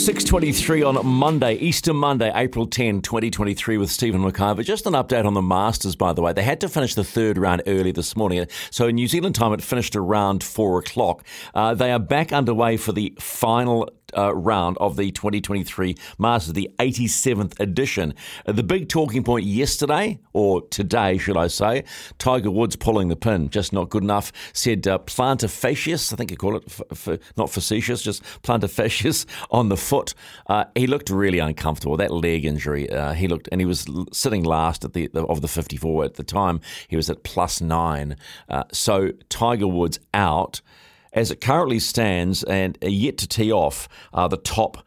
6.23 on Monday, Easter Monday, April 10, 2023 with Stephen McIvor. Just an update on the Masters, by the way. They had to finish the third round early this morning. So in New Zealand time, it finished around 4 o'clock. Uh, they are back underway for the final uh, round of the 2023 Masters, the 87th edition. Uh, the big talking point yesterday, or today, should I say, Tiger Woods pulling the pin, just not good enough. Said uh, plantar fasciitis, I think you call it, f- f- not facetious, just plantar fasciitis on the foot. Uh, he looked really uncomfortable. That leg injury, uh, he looked, and he was sitting last at the, the, of the 54 at the time. He was at plus nine. Uh, so Tiger Woods out. As it currently stands, and yet to tee off, are the top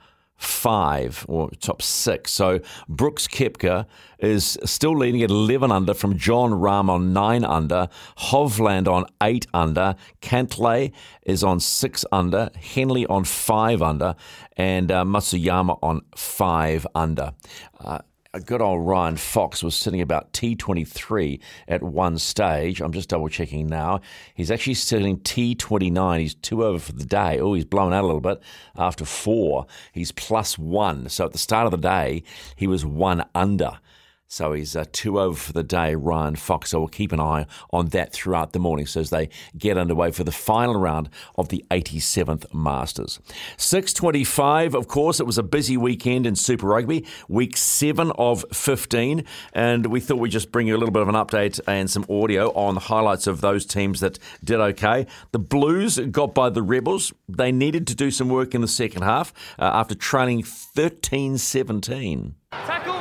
five or top six. So Brooks Koepka is still leading at 11 under from Jon Rahm on 9 under, Hovland on 8 under, Cantlay is on 6 under, Henley on 5 under, and uh, Matsuyama on 5 under. Uh, good old Ryan Fox was sitting about T23 at one stage. I'm just double checking now. He's actually sitting T29. He's two over for the day. Oh, he's blown out a little bit after four. He's plus one. So at the start of the day, he was one under. So he's uh, two over for the day, Ryan Fox. So we'll keep an eye on that throughout the morning so as they get underway for the final round of the 87th Masters. 6.25, of course, it was a busy weekend in Super Rugby, week 7 of 15, and we thought we'd just bring you a little bit of an update and some audio on the highlights of those teams that did okay. The Blues got by the Rebels. They needed to do some work in the second half uh, after trailing 13-17. Tackle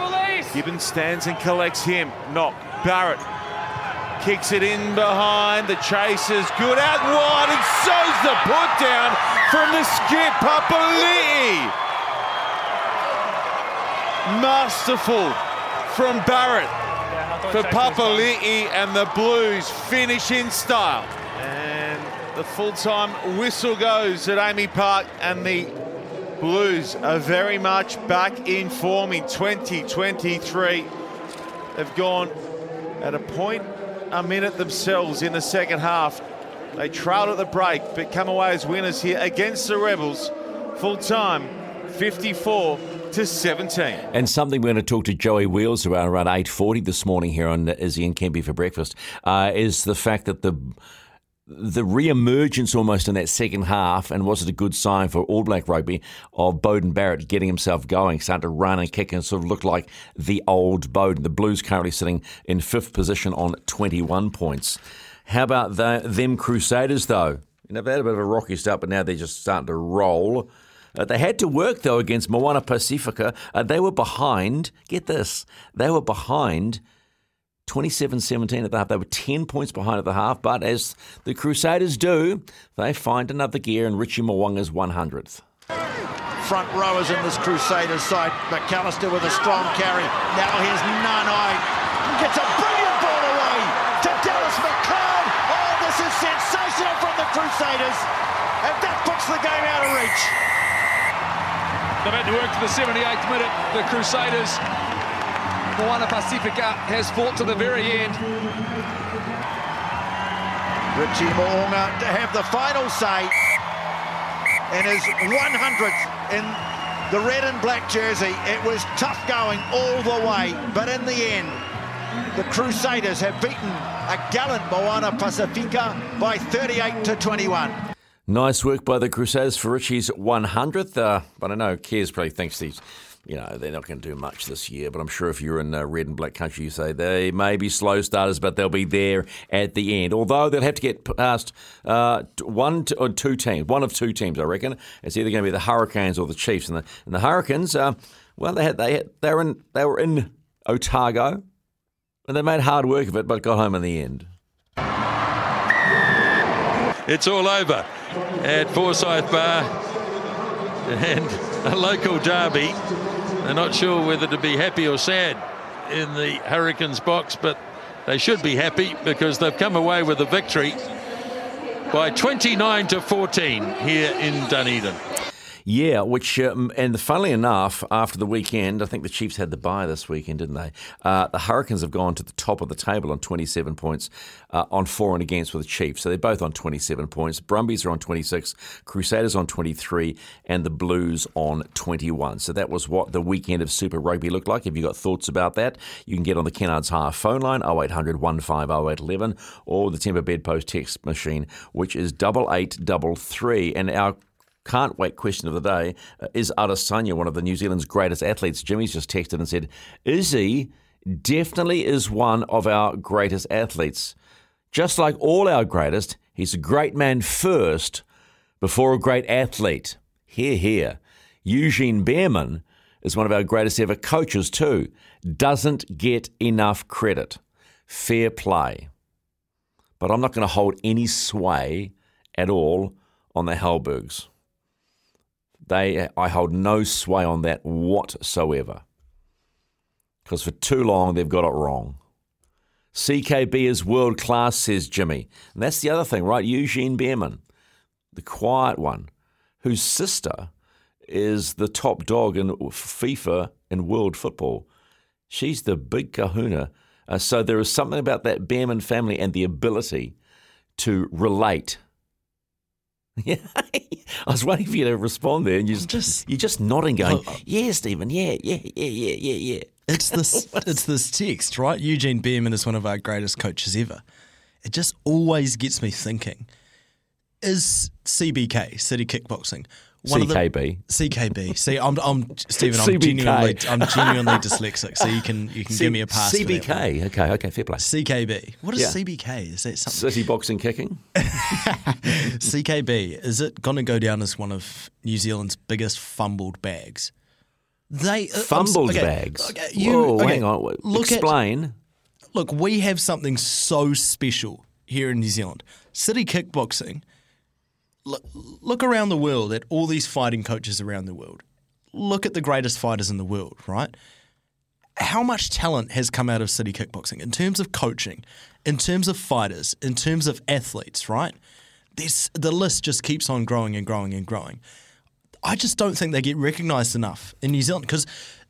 Gibbons stands and collects him. Knock. Barrett kicks it in behind. The chase is good out wide and so's the put down from the skip. Papali'i. Masterful from Barrett for Papali'i and the Blues finish in style. And the full-time whistle goes at Eden Park and the Blues are very much back in form in 2023. They've gone at a point a minute themselves in the second half. They trailed at the break, but come away as winners here against the Rebels. Full time, 54 to 17. And something we're going to talk to Joey Wheels about around 8.40 this morning here on Izzy and Kempy for breakfast uh, is the fact that the the re-emergence almost in that second half, and was it a good sign for All Black rugby of Beauden Barrett getting himself going, starting to run and kick and sort of look like the old Beauden. The Blues currently sitting in fifth position on 21 points. How about the, them Crusaders, though? You know, they had a bit of a rocky start, but now they're just starting to roll. Uh, they had to work, though, against Moana Pacifica. Uh, they were behind, get this, they were behind 27 17 at the half. They were 10 points behind at the half, but as the Crusaders do, they find another gear in Richie Mo'unga's 100th. Front rowers in this Crusaders side. McAllister with a strong carry. Now here's Nanai. Gets a brilliant ball away to Dallas McLeod. Oh, this is sensational from the Crusaders. And that puts the game out of reach. They've had to work to the 78th minute. The Crusaders Moana Pacifica has fought to the very end. Richie Mo'unga to have the final say in his 100th in the red and black jersey. It was tough going all the way, but in the end, the Crusaders have beaten a gallant Moana Pacifica by 38 to 21. Nice work by the Crusaders for Richie's 100th. Uh, but I know Kez probably thinks these you know, they're not going to do much this year. But I'm sure if you're in uh, red and black country, you say they may be slow starters, but they'll be there at the end. Although they'll have to get past uh, one or two teams, one of two teams, I reckon. It's either going to be the Hurricanes or the Chiefs. And the, and the Hurricanes, uh, well, they had they had, they were in they were in Otago, and they made hard work of it, but got home in the end. It's all over at Forsyth Barr. and a local derby. They're not sure whether to be happy or sad in the Hurricanes box, but they should be happy because they've come away with a victory by 29 to 14 here in Dunedin. Yeah, which, um, and funnily enough, after the weekend, I think the Chiefs had the bye this weekend, didn't they? Uh, the Hurricanes have gone to the top of the table on 27 points uh, on for and against with the Chiefs. So they're both on 27 points. Brumbies are on 26, Crusaders on 23, and the Blues on 21. So that was what the weekend of Super Rugby looked like. If you've got thoughts about that, you can get on the Kennards Hire phone line 0800 150811 or the Timber Bedpost text machine, which is 8833. And our can't wait question of the day uh, is Adesanya one of the New Zealand's greatest athletes? Jimmy's just texted and said, Is he? Definitely is one of our greatest athletes. Just like all our greatest, he's a great man first before a great athlete. Here, here. Eugene Bareman is one of our greatest ever coaches, too. Doesn't get enough credit. Fair play. But I'm not going to hold any sway at all on the Halbergs. They, I hold no sway on that whatsoever. Because for too long they've got it wrong. CKB is world class, says Jimmy. And that's the other thing, right? Eugene Bareman, the quiet one, whose sister is the top dog in FIFA and world football. She's the big kahuna. Uh, so there is something about that Bareman family and the ability to relate Yeah, I was waiting for you to respond there, and you just, just you're just nodding, going, oh, oh. "Yeah, Stephen, yeah, yeah, yeah, yeah, yeah, yeah." It's this it's this text, right? Eugene Bareman is one of our greatest coaches ever. It just always gets me thinking: Is CBK City Kickboxing one CKB. the CKB? See, I'm, I'm Stephen. I'm genuinely, I'm genuinely dyslexic, so you can you can C- give me a pass. CBK. Okay, okay, fair play. CKB. What is Yeah. CBK? Is that something? City boxing kicking. CKB, is it going to go down as one of New Zealand's biggest fumbled bags? They uh, Fumbled okay, bags. okay, you- Whoa, okay, hang on. Look at Explain. look, we have something so special here in New Zealand. City kickboxing. Look, look around the world at all these fighting coaches around the world. Look at the greatest fighters in the world, right? How much talent has come out of city kickboxing in terms of coaching, in terms of fighters, in terms of athletes, right? This the list just keeps on growing and growing and growing. I just don't think they get recognised enough in New Zealand because,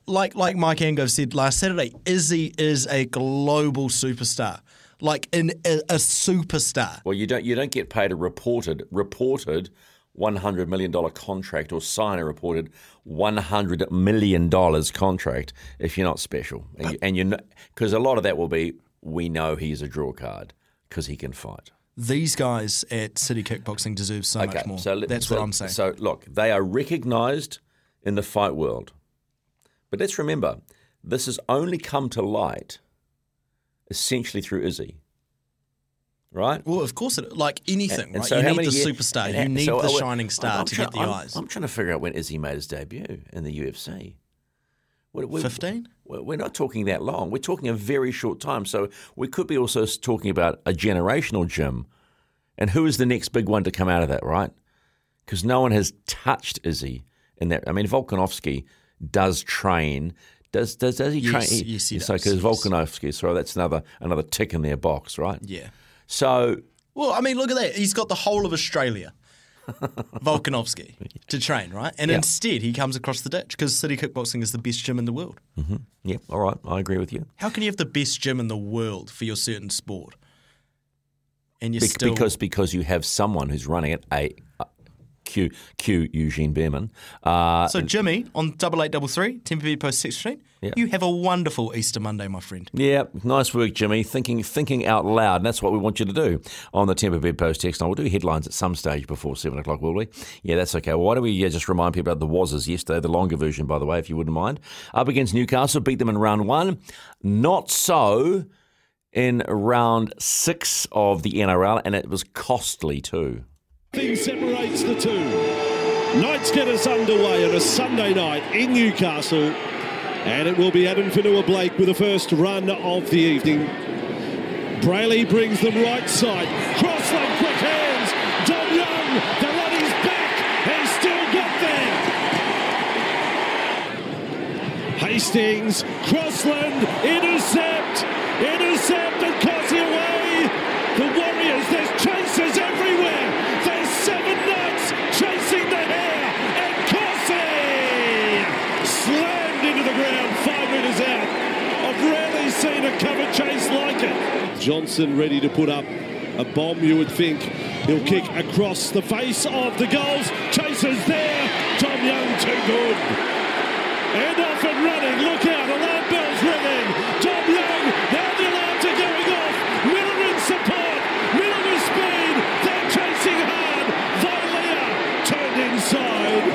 like like Mike Angove said last Saturday, Izzy is a global superstar, like in a, a superstar. Well, you don't you don't get paid a reported reported one hundred million dollar contract or sign a reported one hundred million dollars contract if you're not special, and you, and because a lot of that will be we know he's a draw card because he can fight. These guys at City Kickboxing deserve so much more. let- That's so- what I'm saying. So look, they are recognised in the fight world, but let's remember this has only come to light essentially through Izzy, right? well, of course, it, like anything, And right? so you need the superstar. and- you need so the I- shining star I'm to try- get the I'm, eyes. I'm trying to figure out when Izzy made his debut in the UFC. 15? We're we're not talking that long. We're talking a very short time. So we could be also talking about a generational gym. And who is the next big one to come out of that, right? Because no one has touched Izzy in that. I mean, Volkanovski does train. Does does, does he Yes, train? yes, he So because. Volkanovski, so that's another another tick in their box, right? yeah. So Well, I mean, look at that. He's got the whole of Australia, Volkanovski, to train, right? And Yeah. instead, he comes across the ditch because City Kickboxing is the best gym in the world. Mm-hmm. Yep. all right, I agree with you. How can you have the best gym in the world for your certain sport? And you're Be- still because because you have someone who's running it. A Q Q Eugene Bareman. Uh, So Jimmy on double eight double three, Temper Bed Post six street. Yeah. You have a wonderful Easter Monday, my friend. yeah, nice work, Jimmy. Thinking thinking out loud, and that's what we want you to do on the Temper Bed Post text. Now we'll do headlines at some stage before seven o'clock, will we? Yeah, that's okay. Well, why don't we just remind people about the Wazzers yesterday, the longer version, by the way, if you wouldn't mind. Up against Newcastle, beat them in round one. Not so in round six of the NRL, and it was costly too. Nothing separates the two. Knights get us underway on a Sunday night in Newcastle. And it will be Addin Fonua Blake with the first run of the evening. Brailey brings them right side. Crossland, quick hands. Dom Young, the run is back. He's still got there. Hastings, Crossland, intercept, intercept, and Cossie away. The Warriors, there's chasers cover chase like it. Johnson ready to put up a bomb, you would think. He'll kick across the face of the goals. Chasers there. Dom Young too good. And off and running. Look out. Alarm bells ringing. Dom Young. Now the alarms are going off. Miller in support. Miller with speed. They're chasing hard. Vilea turned inside.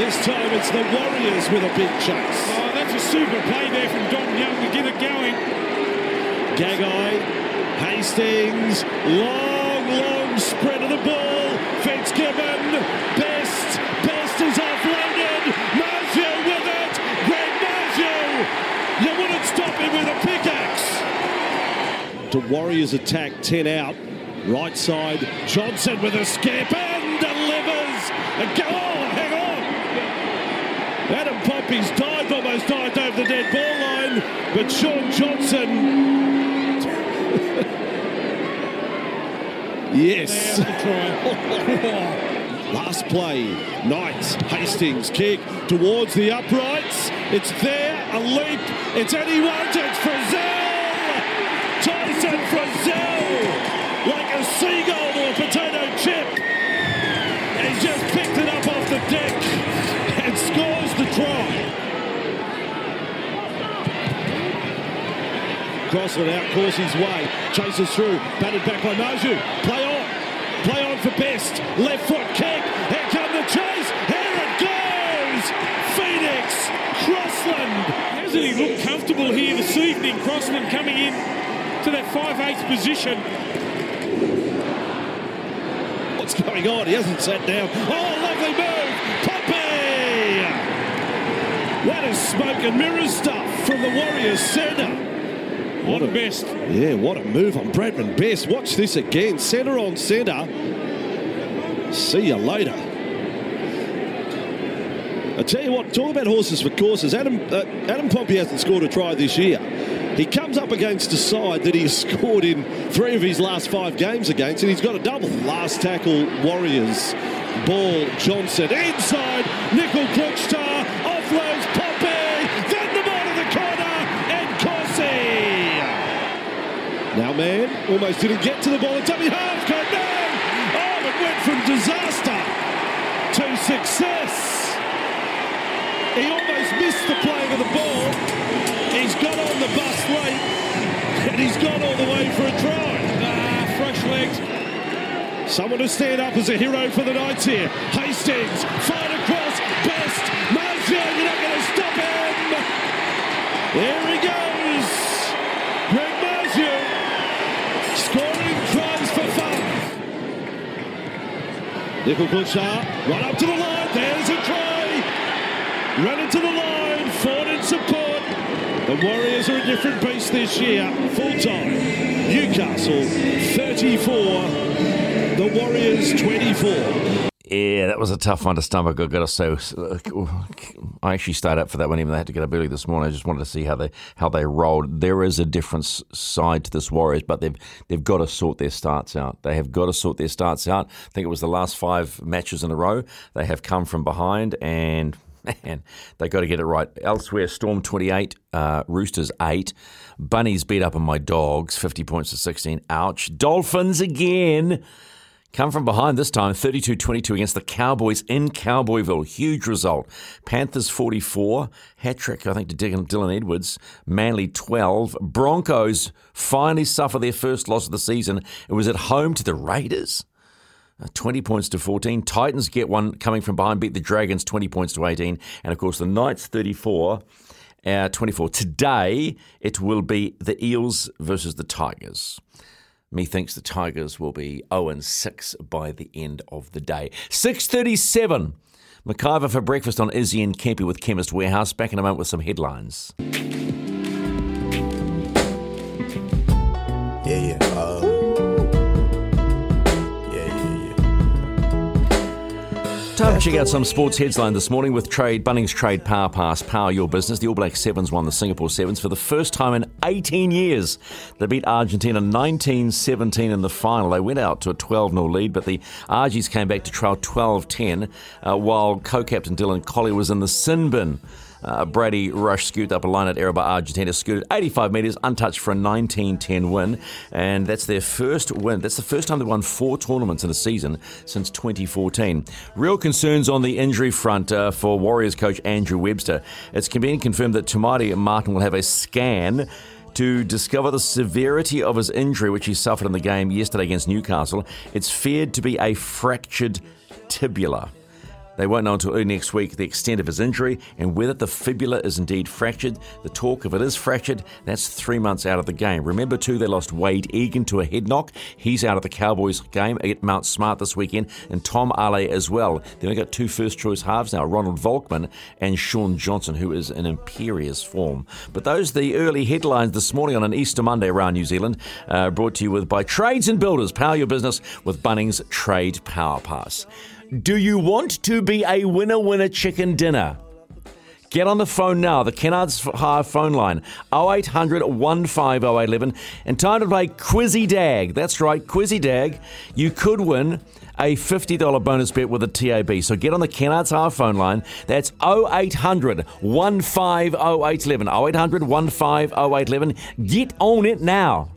This time it's the Warriors with a big chase. Oh, that's a super play there from Dom Young to get it going. Gagai, Hastings, long, long spread of the ball. Fitzgibbon, Best, Best is offloaded. Marzhew with it. Greg Marzhew. You wouldn't stop him with a pickaxe. To Warriors attack, 10 out. Right side, Johnson with a skip and delivers. And go on, hang on. Poppy's dived, almost dived over the dead ball line, but Shaun Johnson Yes. Last play. Knights, Hastings kick towards the uprights. It's there, a leap. It's anyone. It's Frizell. Tyson Frizell. Crossland out, his way, chases through, batted back by Maju. Play on, play on for Best. Left foot kick, here come the chase, here it goes! Phoenix, Crossland. Hasn't he looked comfortable here this evening? Crossland coming in to that 5'8 position. What's going on? He hasn't sat down. Oh, lovely move! Poppy! That is smoke and mirror stuff from the Warriors centre. What a best. Yeah, what a move on Bradman Best. Watch this again. Centre on centre. See you later. I tell you what, talk about horses for courses. Adam uh, Adam Pompey hasn't scored a try this year. He comes up against a side that he has scored in three of his last five games against, and he's got a double. Last tackle, Warriors. Ball, Johnson. Inside, Nickel. Offloads, Pompey. Then the ball to the corner, and Corsi. Now, man, almost didn't get to the ball. A dummy half, go man. Oh, it went from disaster to success. He almost missed the playing of the ball. He's got on the bus late, and he's gone all the way for a try. Ah, fresh legs. Someone to stand up as a hero for the Knights here. Hastings, fight across, best. Marzhew, you're not going to stop him. There he goes. Nickel Butchar, right up to the line. There's a try. Run into the line. Ford in support. The Warriors are a different beast this year. Full time. Newcastle 34. The Warriors 24. Yeah, that was a tough one to stomach. I've got to say, I actually stayed up for that one, even though I had to get up early this morning. I just wanted to see how they how they rolled. There is a different side to this Warriors, but they've they've got to sort their starts out. They have got to sort their starts out. I think it was the last five matches in a row. They have come from behind and. Man, they got to get it right. Elsewhere, Storm 28, uh, Roosters 8. Bunnies beat up on my dogs, 50 points to 16. Ouch. Dolphins again. Come from behind this time, 32 22 against the Cowboys in Cowboyville. Huge result. Panthers 44, hat trick, I think, to Dylan Edwards. Manly 12. Broncos finally suffer their first loss of the season. It was at home to the Raiders. Uh, 20 points to 14. Titans get one coming from behind, beat the Dragons 20 points to 18. And of course, the Knights 34. Uh, 24. Today, it will be the Eels versus the Tigers. Methinks the Tigers will be 0 6 by the end of the day. 637. McIvor for breakfast on Izzy and Kempy with Chemist Warehouse. Back in a moment with some headlines. Check out some sports headlines this morning with Trade Bunnings Trade Power Pass. Power your business. The All Black Sevens won the Singapore Sevens for the first time in 18 years. They beat Argentina 1917 in the final. They went out to a 12 0 lead, but the Argies came back to trail 12 10, uh, while co captain Dylan Collie was in the sin bin. Uh, Brady Rush scooped up a line at error Argentina, scooted 85 metres, untouched for a 19 10 win. And that's their first win. That's the first time they've won four tournaments in a season since 2014. Real concerns on the injury front uh, for Warriors coach Andrew Webster. It's been confirmed that Te Martin will have a scan to discover the severity of his injury, which he suffered in the game yesterday against Newcastle. It's feared to be a fractured tibula. They won't know until early next week the extent of his injury and whether the fibula is indeed fractured. The talk, if it is fractured, that's three months out of the game. Remember, too, they lost Wayde Egan to a head knock. He's out of the Cowboys game at Mount Smart this weekend, and Tom Ale as well. They've only got two first choice halves now Ronald Volkman and Shaun Johnson, who is in imperious form. But those are the early headlines this morning on an Easter Monday around New Zealand, uh, brought to you with by Trades and Builders. Power your business with Bunnings Trade Power Pass. Do you want to be a winner winner chicken dinner? Get on the phone now, the Kennards Hire phone line, 0800 150811, and time to play Quizzy Dag. That's right, Quizzy Dag. You could win a $50 bonus bet with a TAB. So get on the Kennards Hire phone line. That's 0800 150811. 0800 150811. Get on it now.